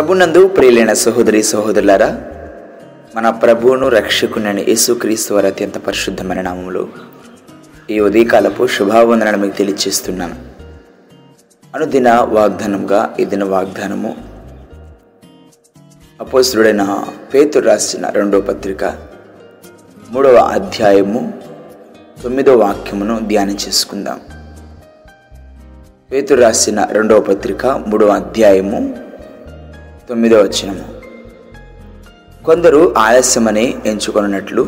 ప్రభునందు ప్రియులైన సహోదరి సహోదరులారా మన ప్రభువును రక్షకునని యేసుక్రీస్తు వారి అత్యంత పరిశుద్ధమైన నామములో ఈ ఉదయకాలపు శుభావందనను మీకు తెలియజేస్తున్నాను అనుదిన వాగ్దానంగా ఈ దిన వాగ్దానము అపోసుడైన పేతురు రాసిన రెండో పత్రిక మూడవ అధ్యాయము తొమ్మిదో వాక్యమును ధ్యానం చేసుకుందాం. పేతురు రాసిన రెండవ పత్రిక మూడవ అధ్యాయము తొమ్మిదో వచ్చిన కొందరు ఆలస్యమని ఎంచుకొనున్నట్లు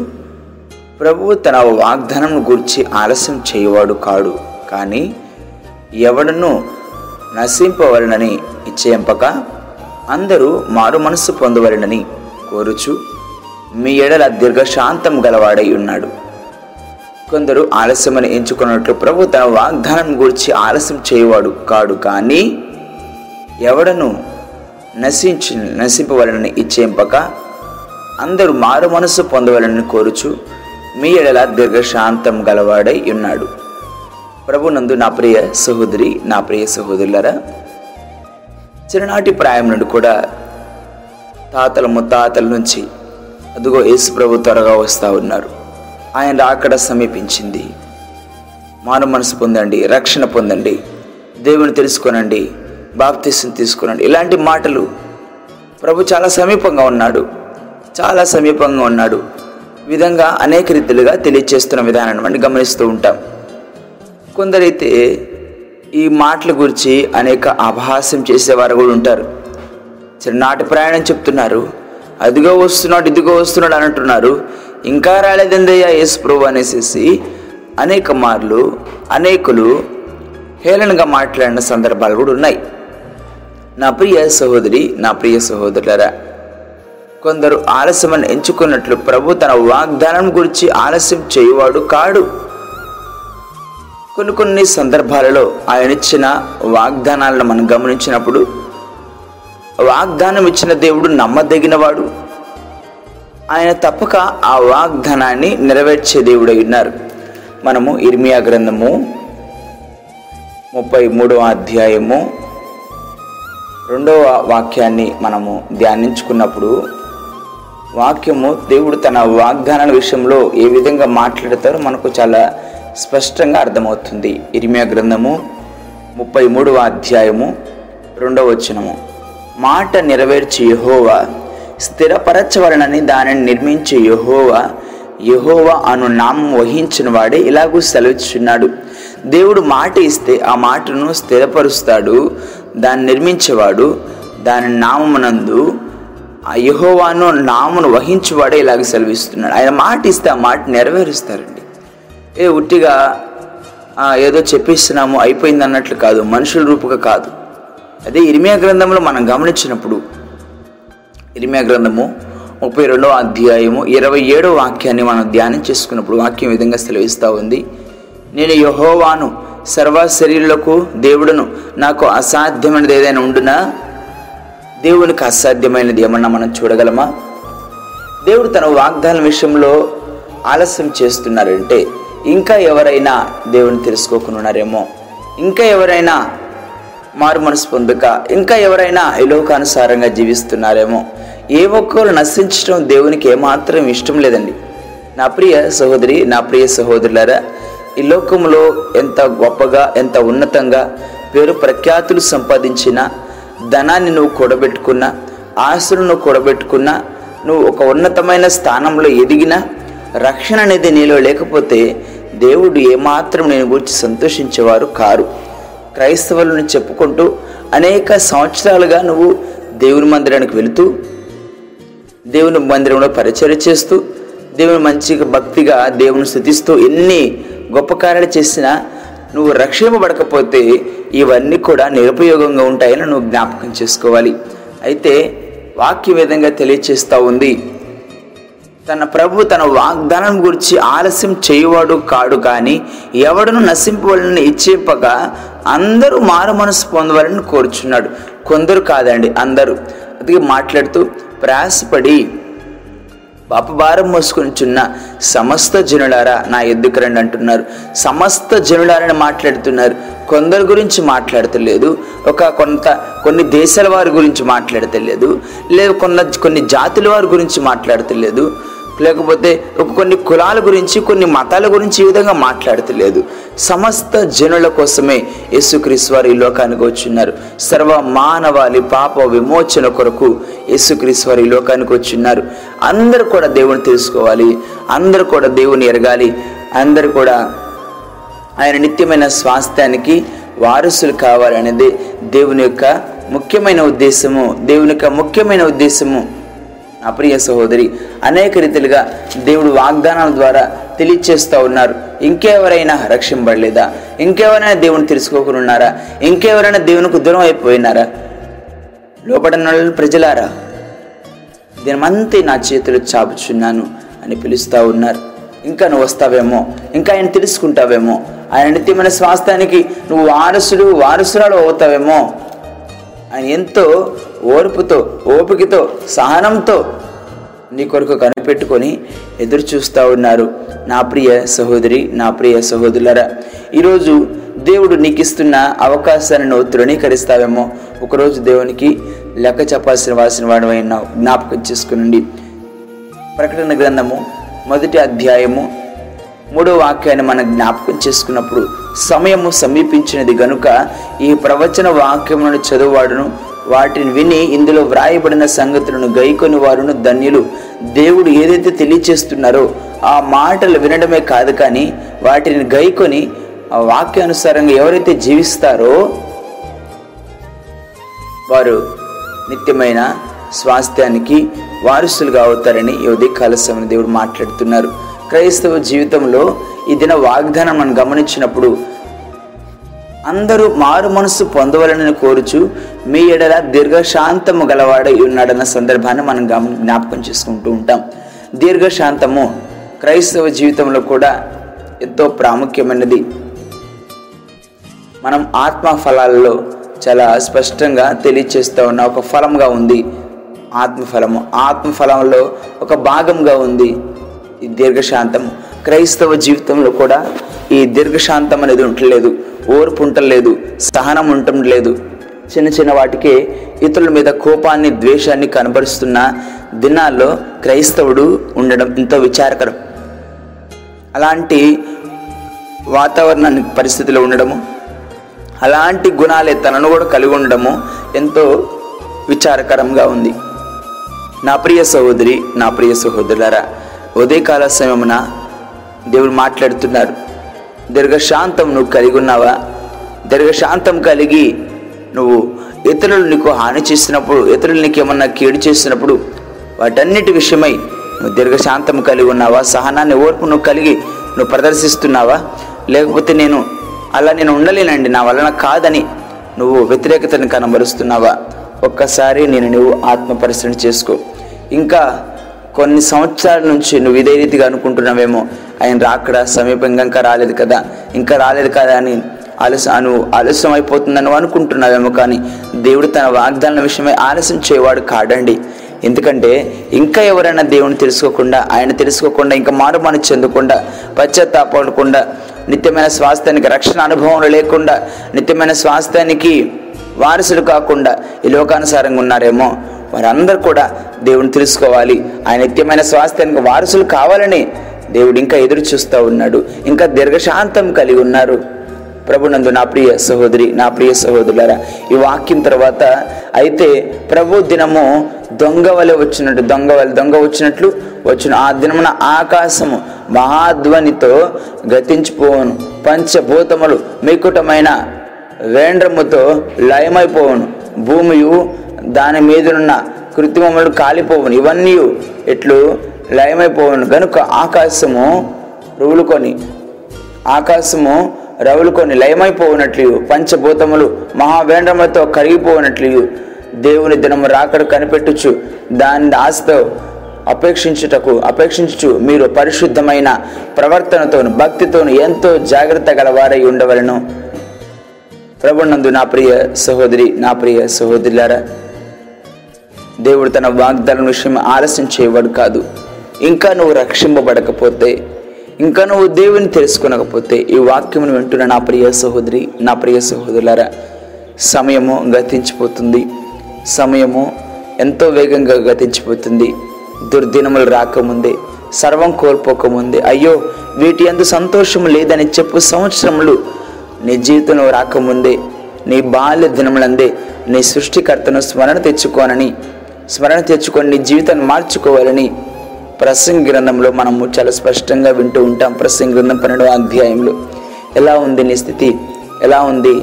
ప్రభువు తన వాగ్దానం గూర్చి ఆలస్యం చేయవాడు కాడు కానీ ఎవడను నశింపవలనని ఇచ్చేయంపక అందరూ మారు మనస్సు పొందవలనని కోరుచు మీ ఎడల దీర్ఘశాంతం గలవాడై ఉన్నాడు. కొందరు ఆలస్యమని ఎంచుకున్నట్లు ప్రభు తన వాగ్దానం గురించి ఆలస్యం చేయవాడు కాడు కానీ ఎవడను నశించి నశింపవలనని ఇచ్చేంపక అందరూ మారు మనసు పొందవలనని కోరుచు మీ ఎడల దీర్ఘశాంతం గలవాడై ఉన్నాడు. ప్రభునందు నా ప్రియ సహోదరి నా ప్రియ సహోదరులరా చిన్ననాటి ప్రాయం నుండి కూడా తాతల ముత్తాతల నుంచి అదిగో యేసు ప్రభు త్వరగా వస్తూ ఉన్నారు. ఆయన రాకడ సమీపించింది. మారు మనసు పొందండి రక్షణ పొందండి. దేవుని తెలుసుకోనండి. బాప్తిసం తీసుకునండి. ఇలాంటి మాటలు ప్రభు చాలా సమీపంగా ఉన్నాడు. చాలా సమీపంగా ఉన్నాడు. విధంగా అనేక రీతిలుగా తెలియచేస్తున్న విధానాన్ని మనం గమనిస్తూ ఉంటాం. కొందరైతే ఈ మాటల గురించి అనేక అపహాస్యం చేసేవారు కూడా ఉంటారు. చిన్ననాటి ప్రయాణం చెప్తున్నారు. అదిగో వస్తున్నాడు ఇదిగో వస్తున్నాడు అని అంటున్నారు ఇంకా రాలేదందయ్యా యేసు ప్రభు అనేసి అనేక మార్లు అనేకులు హేళనగా మాట్లాడిన సందర్భాలు కూడా ఉన్నాయి. నా ప్రియ సహోదరి నా ప్రియ సహోదరులరా కొందరు ఆలస్యమని ఎంచుకున్నట్లు ప్రభు తన వాగ్దానం గురించి ఆలస్యం చేయువాడు కాడు. కొన్ని కొన్ని సందర్భాలలో ఆయన ఇచ్చిన వాగ్దానాలను మనం గమనించినప్పుడు వాగ్దానం ఇచ్చిన దేవుడు నమ్మదగినవాడు. ఆయన తప్పక ఆ వాగ్దానాన్ని నెరవేర్చే దేవుడై ఉన్నారు. మనము ఇర్మియా గ్రంథము ముప్పై మూడవ అధ్యాయము రెండవ వాక్యాన్ని మనము ధ్యానించుకున్నప్పుడు వాక్యము దేవుడు తన వాగ్దానాల విషయంలో ఏ విధంగా మాట్లాడతారో మనకు చాలా స్పష్టంగా అర్థమవుతుంది. ఇరిమియా గ్రంథము ముప్పై మూడవ అధ్యాయము రెండవ వచనము. మాట నెరవేర్చి యహోవా స్థిరపరచవలనని దానిని నిర్మించే యహోవా యహోవా అను నామం వహించిన వాడే ఇలాగూ సెలవిస్తున్నాడు దేవుడు మాట ఇస్తే ఆ మాటను స్థిరపరుస్తాడు. దాన్ని నిర్మించేవాడు దాని నామమునందు ఆ యహోవాను నామును వహించువాడే ఇలాగ సెలవిస్తున్నాడు. ఆయన మాట ఇస్తే ఆ మాట నెరవేరుస్తారండి. ఏ ఉట్టిగా ఏదో చెప్పిస్తున్నాము అయిపోయింది అన్నట్లు కాదు మనుషుల రూపుగా కాదు. అదే ఇరిమియా గ్రంథంలో మనం గమనించినప్పుడు ఇరిమియా గ్రంథము ముప్పై రెండవ అధ్యాయము ఇరవై ఏడవ వాక్యాన్ని మనం ధ్యానం చేసుకున్నప్పుడు వాక్యం విధంగా సెలవిస్తూ ఉంది. నేను యహోవాను సర్వ శరీరులకు దేవుడును. నాకు అసాధ్యమైనది ఏదైనా ఉండునా? దేవునికి అసాధ్యమైనది ఏమన్నా మనం చూడగలమా? దేవుడు తన వాగ్దానం విషయంలో ఆలస్యం చేస్తున్నారంటే ఇంకా ఎవరైనా దేవుని తెలుసుకోకుండా ఉన్నారేమో? ఇంకా ఎవరైనా మారు మనసు పొందక ఇంకా ఎవరైనా ఇలోకానుసారంగా జీవిస్తున్నారేమో? ఏ ఒక్కరు నశించడం దేవునికి ఏమాత్రం ఇష్టం లేదండి. నా ప్రియ సహోదరి నా ప్రియ సహోదరులారా ఈ లోకంలో ఎంత గొప్పగా ఎంత ఉన్నతంగా పేరు ప్రఖ్యాతులు సంపాదించిన ధనాన్ని నువ్వు కూడబెట్టుకున్నా ఆశలు నువ్వు కూడబెట్టుకున్నా నువ్వు ఒక ఉన్నతమైన స్థానంలో ఎదిగినా రక్షణ అనేది నీలో లేకపోతే దేవుడు ఏమాత్రం నేను గురించి సంతోషించేవారు కారు. క్రైస్తవులను చెప్పుకుంటూ అనేక సంవత్సరాలుగా నువ్వు దేవుని మందిరానికి వెళుతూ దేవుని మందిరంలో పరిచయం చేస్తూ దేవుని మంచిగా భక్తిగా దేవుని స్థుతిస్తూ ఎన్ని గొప్ప కార్యాలు చేసినా నువ్వు రక్షింపబడకపోతే ఇవన్నీ కూడా నిరుపయోగంగా ఉంటాయని నువ్వు జ్ఞాపకం చేసుకోవాలి. అయితే వాక్య విధంగా తెలియచేస్తూ ఉంది. తన ప్రభు తన వాగ్దానం గురించి ఆలస్యం చేయువాడు కాడు కానీ ఎవడను నశింపవాలని ఇచ్చేపగా అందరూ మారు మనసు పొందవాలని కోరుచున్నాడు. కొందరు కాదండి అందరూ. అందుకే మాట్లాడుతూ ప్రయాసపడి పాపభారం మోసుకొనిచున్న సమస్త జనులారా నా ఎద్దుకు రండి అంటున్నారు. సమస్త జనులారని మాట్లాడుతున్నారు. కొందరి గురించి మాట్లాడతలేదు. ఒక కొంత కొన్ని దేశాల వారి గురించి మాట్లాడతలేదు. లేదు కొన్న కొన్ని జాతుల వారి గురించి మాట్లాడతలేదు. లేకపోతే కొన్ని కులాల గురించి కొన్ని మతాల గురించి ఈ విధంగా మాట్లాడతలేదు. సమస్త జనుల కోసమే యేసుక్రీస్తు వారు ఈ లోకానికి వచ్చున్నారు సర్వ మానవాళి పాప విమోచన కొరకు యేసుక్రీస్తు వారు ఈ లోకానికి వచ్చున్నారు అందరూ కూడా దేవుని తెలుసుకోవాలి. అందరూ కూడా దేవుని ఎరగాలి. అందరూ కూడా ఆయన నిత్యమైన స్వాస్థ్యానికి వారసులు కావాలనేది దేవుని యొక్క ముఖ్యమైన ఉద్దేశము. దేవుని యొక్క ముఖ్యమైన ఉద్దేశము. నా ప్రియ సహోదరి అనేక రీతిలుగా దేవుడు వాగ్దానాల ద్వారా తెలియచేస్తూ ఉన్నారు. ఇంకెవరైనా రక్షింపడలేదా ఇంకెవరైనా దేవుని తెలుసుకోకుండా ఉన్నారా? ఇంకెవరైనా దేవునికి దూరం అయిపోయినారా? లోపడన ప్రజలారా దినమంతే నా చేతులు చాపుచున్నాను అని పిలుస్తూ ఉన్నారు. ఇంకా నువ్వు వస్తావేమో? ఇంకా ఆయన తెలుసుకుంటావేమో? ఆయన నిత్యమైన స్వాస్థానికి నువ్వు వారసుడు వారసురాలు అవుతావేమో? ఆయన ఎంతో ఓర్పుతో ఓపికతో సహనంతో నీ కొరకు కనిపెట్టుకొని ఎదురు చూస్తూ ఉన్నారు. నా ప్రియ సహోదరి నా ప్రియ సహోదరులరా ఈరోజు దేవుడు నీకు ఇస్తున్న అవకాశాలను తృణీకరిస్తావేమో. ఒకరోజు దేవునికి లెక్క చెప్పాల్సిన వాసిన వాడమైనా జ్ఞాపకం చేసుకునండి. ప్రకటన గ్రంథము మొదటి అధ్యాయము మూడో వాక్యాన్ని మనం జ్ఞాపకం చేసుకున్నప్పుడు సమయము సమీపించినది గనుక ఈ ప్రవచన వాక్యములను చదువువాడును. వాటిని విని ఇందులో వ్రాయబడిన సంగతులను గైకొని వారును ధన్యులు. దేవుడు ఏదైతే తెలియచేస్తున్నారో ఆ మాటలు వినడమే కాదు కానీ వాటిని గైకొని ఆ వాక్యానుసారంగా ఎవరైతే జీవిస్తారో వారు నిత్యమైన స్వాస్థ్యానికి వారసులుగా అవుతారని యువతి ఉదయకాల దేవుడు మాట్లాడుతున్నారు. క్రైస్తవ జీవితంలో ఈ దిన వాగ్దానం మనం గమనించినప్పుడు అందరూ మారు మనసు పొందవలనని కోరుచు మీ ఎడల దీర్ఘశాంతము గలవాడై ఉన్నాడన్న సందర్భాన్ని మనం గమ జ్ఞాపకం చేసుకుంటూ ఉంటాం. దీర్ఘశాంతము క్రైస్తవ జీవితంలో కూడా ఎంతో ప్రాముఖ్యమైనది. మనం ఆత్మ ఫలాల్లో చాలా స్పష్టంగా తెలియచేస్తూ ఉన్న ఒక ఫలంగా ఉంది ఆత్మఫలము. ఆత్మఫలంలో ఒక భాగంగా ఉంది ఈ దీర్ఘశాంతం క్రైస్తవ జీవితంలో కూడా ఈ దీర్ఘశాంతం అనేది ఉండలేదు ఓర్పు ఉండలేదు సహనం ఉండటం లేదు చిన్న చిన్న వాటికే ఇతరుల మీద కోపాన్ని ద్వేషాన్ని కనబరుస్తున్న దినాల్లో క్రైస్తవుడు ఉండడం ఎంతో విచారకరం. అలాంటి వాతావరణాన్ని పరిస్థితిలో ఉండడము అలాంటి గుణాలే తనను కూడా కలిగి ఉండడము ఎంతో విచారకరంగా ఉంది. నా ప్రియ సహోదరి నా ప్రియ సహోదరులారా ఉదయకాల సమయమున దేవుడు మాట్లాడుతున్నారు. దీర్ఘశాంతం నువ్వు కలిగి ఉన్నావా? దీర్ఘశాంతం కలిగి నువ్వు ఇతరులు నీకు హాని చేసినప్పుడు ఇతరులు నీకు ఏమన్నా కీడు చేసినప్పుడు వాటన్నిటి విషయమై నువ్వు దీర్ఘశాంతం కలిగి ఉన్నావా? సహనాన్ని ఓర్పు నువ్వు కలిగి నువ్వు ప్రదర్శిస్తున్నావా? లేకపోతే నేను అలా నేను ఉండలేనండి నా వలన కాదని నువ్వు వ్యతిరేకతను కనబరుస్తున్నావా? ఒక్కసారి నేను నువ్వు ఆత్మ పరిశీలన చేసుకో. ఇంకా కొన్ని సంవత్సరాల నుంచి నువ్వు ఇదే రీతిగా అనుకుంటున్నావేమో. ఆయన రాకడా? సమీపంగా ఇంకా రాలేదు కదా. ఇంకా రాలేదు కదా అని ఆలస్యం నువ్వు ఆలస్యం అయిపోతుందని అనుకుంటున్నావేమో కానీ దేవుడు తన వాగ్దానం విషయమై ఆలస్యం చేయవాడు కాడండి. ఎందుకంటే ఇంకా ఎవరైనా దేవుని తెలుసుకోకుండా ఆయన తెలుసుకోకుండా ఇంకా మారు మనసు చెందకుండా పశ్చాత్తాపడకుండా నిత్యమైన స్వాస్థ్యానికి రక్షణ అనుభవం లేకుండా నిత్యమైన స్వాస్థ్యానికి వారసులు కాకుండా ఈ లోకానుసారంగా ఉన్నారేమో. వారందరూ కూడా దేవుని తెలుసుకోవాలి. ఆయన నిత్యమైన స్వాస్థ్యానికి వారసులు కావాలని దేవుడు ఇంకా ఎదురు చూస్తూ ఉన్నాడు. ఇంకా దీర్ఘశాంతం కలిగి ఉన్నారు. ప్రభునందు నా ప్రియ సహోదరి నా ప్రియ సహోదరులారా ఈ వాక్యం తర్వాత అయితే ప్రభు దినము దొంగ వలె వచ్చినట్టు దొంగ వలె దొంగ వచ్చినట్లు వచ్చిన. ఆ దినమున ఆకాశము మహాధ్వనితో గతించిపోవును. పంచభూతములు మికుటమైన వేండ్రముతో లయమైపోవును. భూమియు దాని మీదనున్న కృత్రిమములు కాలిపోవును. ఇవన్నీ ఎట్లు లయమైపోవును. కనుక ఆకాశము రువులుకొని ఆకాశము రవులుకొని లయమైపోవునట్లు పంచభూతములు మహావేండ్రములతో కరిగిపోవునట్లు దేవుని దినము రాకడు కనిపెట్టుచు దాని ఆశతో అపేక్షించుటకు అపేక్షించుచు మీరు పరిశుద్ధమైన ప్రవర్తనతోను భక్తితోను ఎంతో జాగ్రత్త గలవారై ఉండవలను. ప్రభునందు నా ప్రియ సహోదరి నా ప్రియ సహోదరులారా దేవుడు తన వాగ్దానం విషయం ఆలస్యం చేయవాడు కాదు. ఇంకా నువ్వు రక్షింపబడకపోతే ఇంకా నువ్వు దేవుని తెలుసుకొనకపోతే ఈ వాక్యమును వింటున్న నా ప్రియ సహోదరి నా ప్రియ సహోదరులారా సమయము గతించిపోతుంది. సమయము ఎంతో వేగంగా గతించిపోతుంది. దుర్దినములు రాకముందే సర్వం కోల్పోకముందే. అయ్యో వీటి అందు సంతోషం లేదని చెప్పు సంవత్సరములు నీ జీవితంలో రాకముందే నీ బాల్య దినములందే నీ సృష్టికర్తను స్మరణ తెచ్చుకోనని స్మరణ తెచ్చుకొని జీవితాన్ని మార్చుకోవాలని ప్రసంగ గ్రంథంలో మనము చాలా స్పష్టంగా వింటూ ఉంటాం. ప్రసంగ గ్రంథం పన్నెండవ అధ్యాయంలో. ఎలా ఉంది నీ స్థితి? ఎలా ఉంది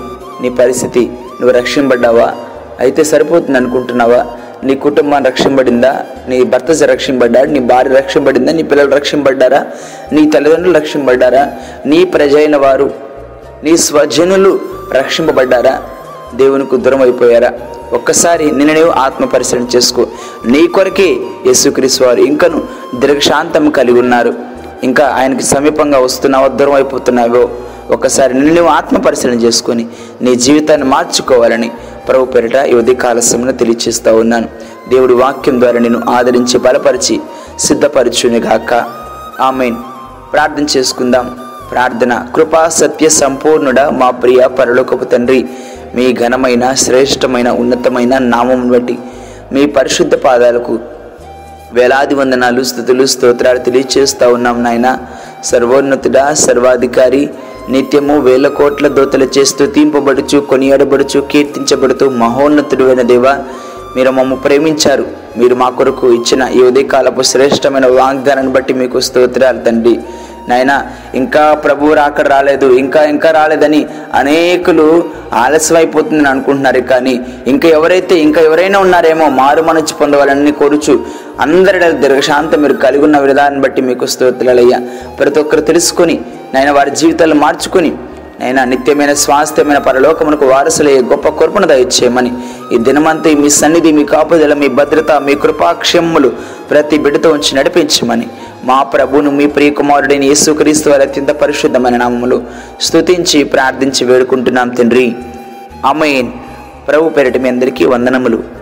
నీ పరిస్థితి? నువ్వు రక్షింపడ్డావా అయితే సరిపోతుంది అనుకుంటున్నావా? నీ కుటుంబం రక్షింపడిందా నీ భర్త రక్షింపడ్డాడు నీ భార్య రక్షింపడిందా నీ పిల్లలు రక్షింపడ్డారా నీ తల్లిదండ్రులు రక్షింపడ్డారా నీ ప్రజైన వారు నీ స్వజనులు రక్షింపబడ్డారా? దేవునికి దూరం అయిపోయారా? ఒక్కసారి నిన్న నీవు ఆత్మ పరిశీలన చేసుకో. నీ కొరకే యేసుక్రీస్తు వారు ఇంకను దీర్ఘశాంతం కలిగి ఉన్నారు. ఇంకా ఆయనకి సమీపంగా వస్తున్నావో దూరం అయిపోతున్నావో ఒకసారి నిన్ను నువ్వు ఆత్మ పరిశీలన చేసుకొని నీ జీవితాన్ని మార్చుకోవాలని ప్రభు పేరిట ఈ ఉదయకాల సమయంలో తెలియచేస్తూ ఉన్నాను. దేవుడి వాక్యం ద్వారా నేను ఆదరించి బలపరిచి సిద్ధపరచునిగాక. ఆమెన్. ప్రార్థన చేసుకుందాం. ప్రార్థన. కృపా సత్య సంపూర్ణుడ మా ప్రియ పరలోకపు తండ్రి మీ ఘనమైన శ్రేష్టమైన ఉన్నతమైన నామం బట్టి మీ పరిశుద్ధ పాదాలకు వేలాది వందనాలు స్థుతులు స్తోత్రాలు తెలియచేస్తూ ఉన్నాం నాయన. సర్వోన్నతుడా సర్వాధికారి నిత్యము వేల కోట్ల దోతలు చేస్తూ తీంపబడుచు కొనియాడబడుచు కీర్తించబడుతూ మహోన్నతుడు అయిన మీరు మమ్మ ప్రేమించారు. మీరు మా కొరకు ఇచ్చిన ఈ ఉదయకాలపు శ్రేష్టమైన వాగ్దానాన్ని బట్టి మీకు స్తోత్రాలు తండ్రి. నాయన ఇంకా ప్రభు అక్కడ రాలేదు ఇంకా ఇంకా రాలేదని అనేకులు ఆలస్యం అనుకుంటున్నారు. కానీ ఇంకా ఎవరైతే ఇంకా ఎవరైనా ఉన్నారేమో మారు మనసు పొందవాలని కోరుచు అందరి దీర్ఘశాంతం మీరు కలిగి ఉన్న విధానాన్ని బట్టి మీకు స్తోత్రాలయ్యా. ప్రతి ఒక్కరు తెలుసుకొని నాయన వారి జీవితాలు మార్చుకొని నైనా నిత్యమైన స్వాస్థ్యమైన పరలోకమునకు వారసులయ్యే గొప్ప కొరపును దయచేయమని ఈ దినమంతా మీ సన్నిధి మీ కాపుదల మీ భద్రత మీ కృపాక్షమ్ములు ప్రతి బిడ్డతో ఉంచి నడిపించమని మా ప్రభును మీ ప్రియకుమారుడైన యేసుక్రీస్తు వారి అత్యంత పరిశుద్ధమైన నామములు స్తుతించి ప్రార్థించి వేడుకుంటున్నాం తండ్రి. అమేన్ ప్రభు పేరిట మీ అందరికీ వందనములు.